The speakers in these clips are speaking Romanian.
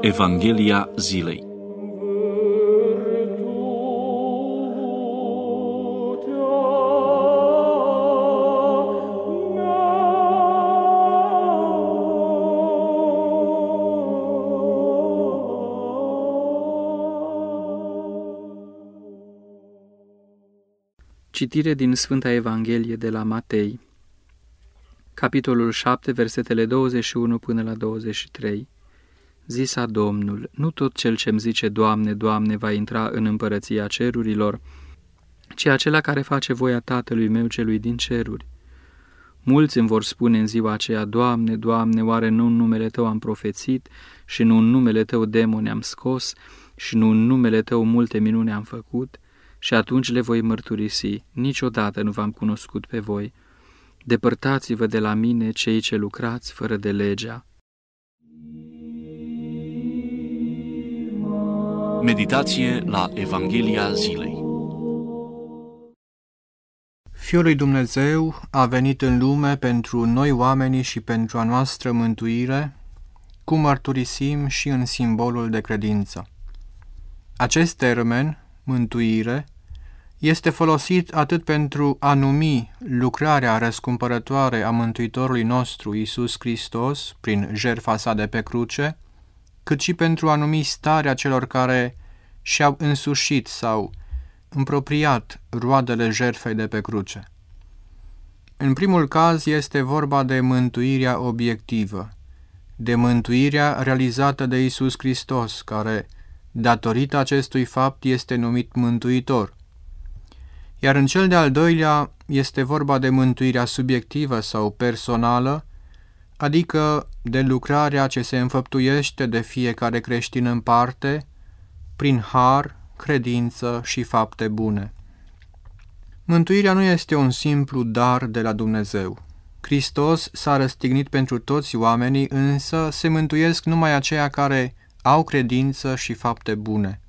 Evanghelia zilei Citire din Sfânta Evanghelie de la Matei, capitolul 7, versetele 21 până la 23. Zisa Domnul, nu tot cel ce-mi zice, Doamne, Doamne, va intra în împărăția cerurilor, ci acela care face voia Tatălui meu celui din ceruri. Mulți îmi vor spune în ziua aceea, Doamne, Doamne, oare nu în numele Tău am profețit și nu în numele Tău demoni am scos și nu în numele Tău multe minune am făcut?' și atunci le voi mărturisi, niciodată nu v-am cunoscut pe voi. Depărtați-vă de la mine cei ce lucrați fără de legea. Meditație la Evanghelia zilei Fiul lui Dumnezeu a venit în lume pentru noi oamenii și pentru a noastră mântuire, cum mărturisim și în simbolul de credință. Acest termen, mântuire, este folosit atât pentru a numi lucrarea răscumpărătoare a Mântuitorului nostru Isus Hristos prin jertfa sa de pe cruce, cât și pentru a numi starea celor care și-au însușit sau împropriat roadele jertfei de pe cruce. În primul caz este vorba de mântuirea obiectivă, de mântuirea realizată de Isus Hristos, care Datorită acestui fapt este numit mântuitor. Iar în cel de-al doilea este vorba de mântuirea subiectivă sau personală, adică de lucrarea ce se înfăptuiește de fiecare creștin în parte, prin har, credință și fapte bune. Mântuirea nu este un simplu dar de la Dumnezeu. Hristos s-a răstignit pentru toți oamenii, însă se mântuiesc numai aceia care au credință și fapte bune.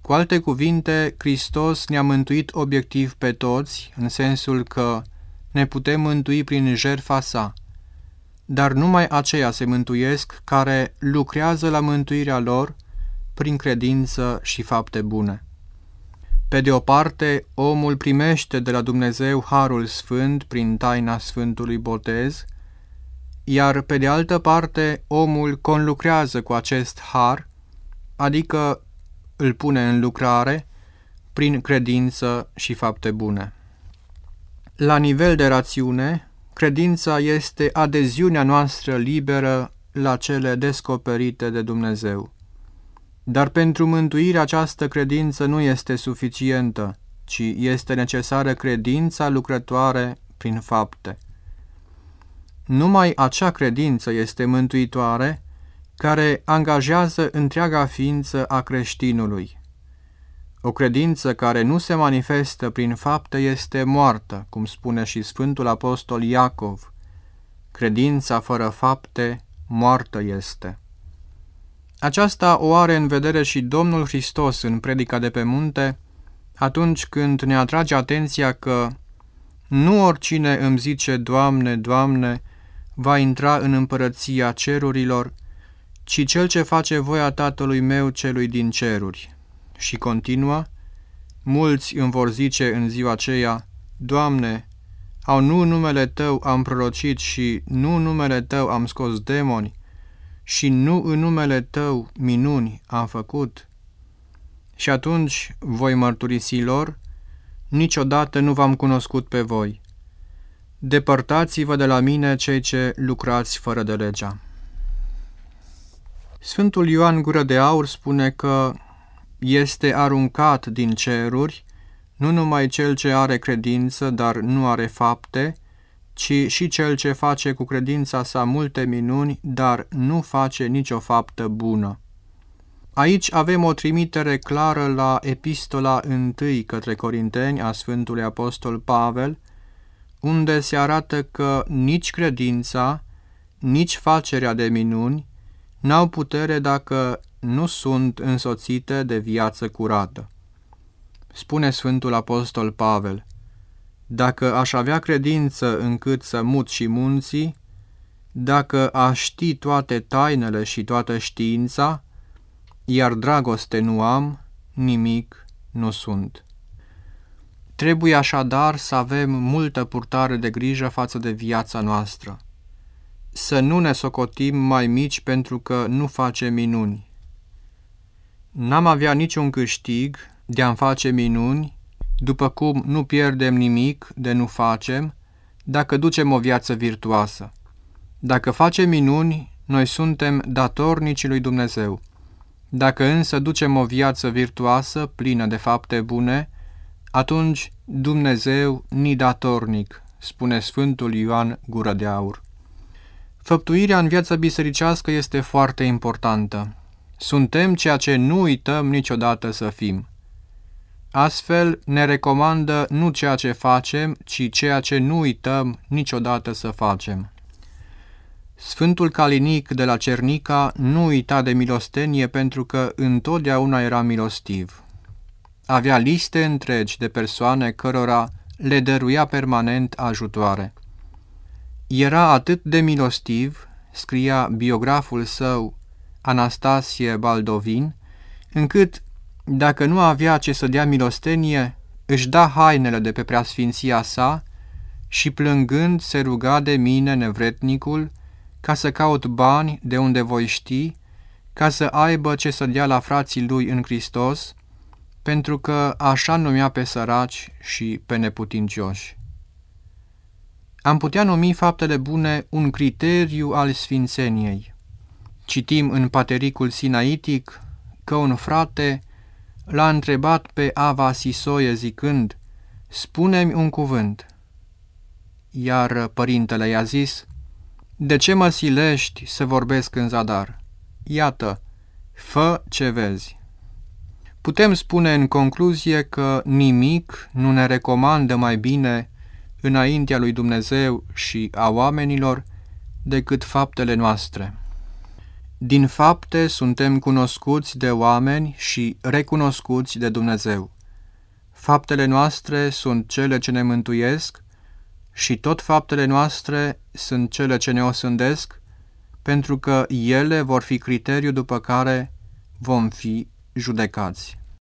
Cu alte cuvinte, Hristos ne-a mântuit obiectiv pe toți, în sensul că ne putem mântui prin jertfa sa, dar numai aceia se mântuiesc care lucrează la mântuirea lor prin credință și fapte bune. Pe de o parte, omul primește de la Dumnezeu Harul Sfânt prin taina Sfântului Botez, iar pe de altă parte omul conlucrează cu acest har, adică îl pune în lucrare prin credință și fapte bune. La nivel de rațiune, credința este adeziunea noastră liberă la cele descoperite de Dumnezeu. Dar pentru mântuire această credință nu este suficientă, ci este necesară credința lucrătoare prin fapte. Numai acea credință este mântuitoare care angajează întreaga ființă a creștinului. O credință care nu se manifestă prin fapte este moartă, cum spune și Sfântul Apostol Iacov. Credința fără fapte moartă este. Aceasta o are în vedere și Domnul Hristos în predica de pe munte, atunci când ne atrage atenția că nu oricine îmi zice, Doamne, Doamne, va intra în împărăția cerurilor, ci cel ce face voia Tatălui meu celui din ceruri. Și continuă, mulți îmi vor zice în ziua aceea, Doamne, au nu numele Tău am prorocit și nu numele Tău am scos demoni și nu în numele Tău minuni am făcut? Și atunci voi mărturisi lor, niciodată nu v-am cunoscut pe voi. Depărtați-vă de la mine cei ce lucrați fără de legea. Sfântul Ioan Gură de Aur spune că este aruncat din ceruri nu numai cel ce are credință, dar nu are fapte, ci și cel ce face cu credința sa multe minuni, dar nu face nicio faptă bună. Aici avem o trimitere clară la epistola întâi către Corinteni a Sfântului Apostol Pavel, unde se arată că nici credința, nici facerea de minuni n-au putere dacă nu sunt însoțite de viață curată. Spune Sfântul Apostol Pavel, Dacă aș avea credință încât să mut și munții, dacă aș ști toate tainele și toată știința, iar dragoste nu am, nimic nu sunt. Trebuie așadar să avem multă purtare de grijă față de viața noastră. Să nu ne socotim mai mici pentru că nu facem minuni. N-am avea niciun câștig de a-mi face minuni, după cum nu pierdem nimic de nu facem, dacă ducem o viață virtuoasă. Dacă facem minuni, noi suntem datornici lui Dumnezeu. Dacă însă ducem o viață virtuoasă, plină de fapte bune, atunci Dumnezeu ni datornic, spune Sfântul Ioan Gură de Aur. Făptuirea în viața bisericească este foarte importantă. Suntem ceea ce nu uităm niciodată să fim. Astfel ne recomandă nu ceea ce facem, ci ceea ce nu uităm niciodată să facem. Sfântul Calinic de la Cernica nu uita de milostenie pentru că întotdeauna era milostiv. Avea liste întregi de persoane cărora le dăruia permanent ajutoare. Era atât de milostiv, scria biograful său Anastasie Baldovin, încât, dacă nu avea ce să dea milostenie, își da hainele de pe preasfinția sa și plângând se ruga de mine nevretnicul ca să caut bani de unde voi ști, ca să aibă ce să dea la frații lui în Hristos, pentru că așa numea pe săraci și pe neputincioși. Am putea numi faptele bune un criteriu al sfințeniei. Citim în patericul sinaitic că un frate l-a întrebat pe Ava Sisoie zicând, Spune-mi un cuvânt. Iar părintele i-a zis, De ce mă silești să vorbesc în zadar? Iată, fă ce vezi. Putem spune în concluzie că nimic nu ne recomandă mai bine înaintea lui Dumnezeu și a oamenilor decât faptele noastre. Din fapte suntem cunoscuți de oameni și recunoscuți de Dumnezeu. Faptele noastre sunt cele ce ne mântuiesc și tot faptele noastre sunt cele ce ne osândesc, pentru că ele vor fi criteriu după care vom fi judecați.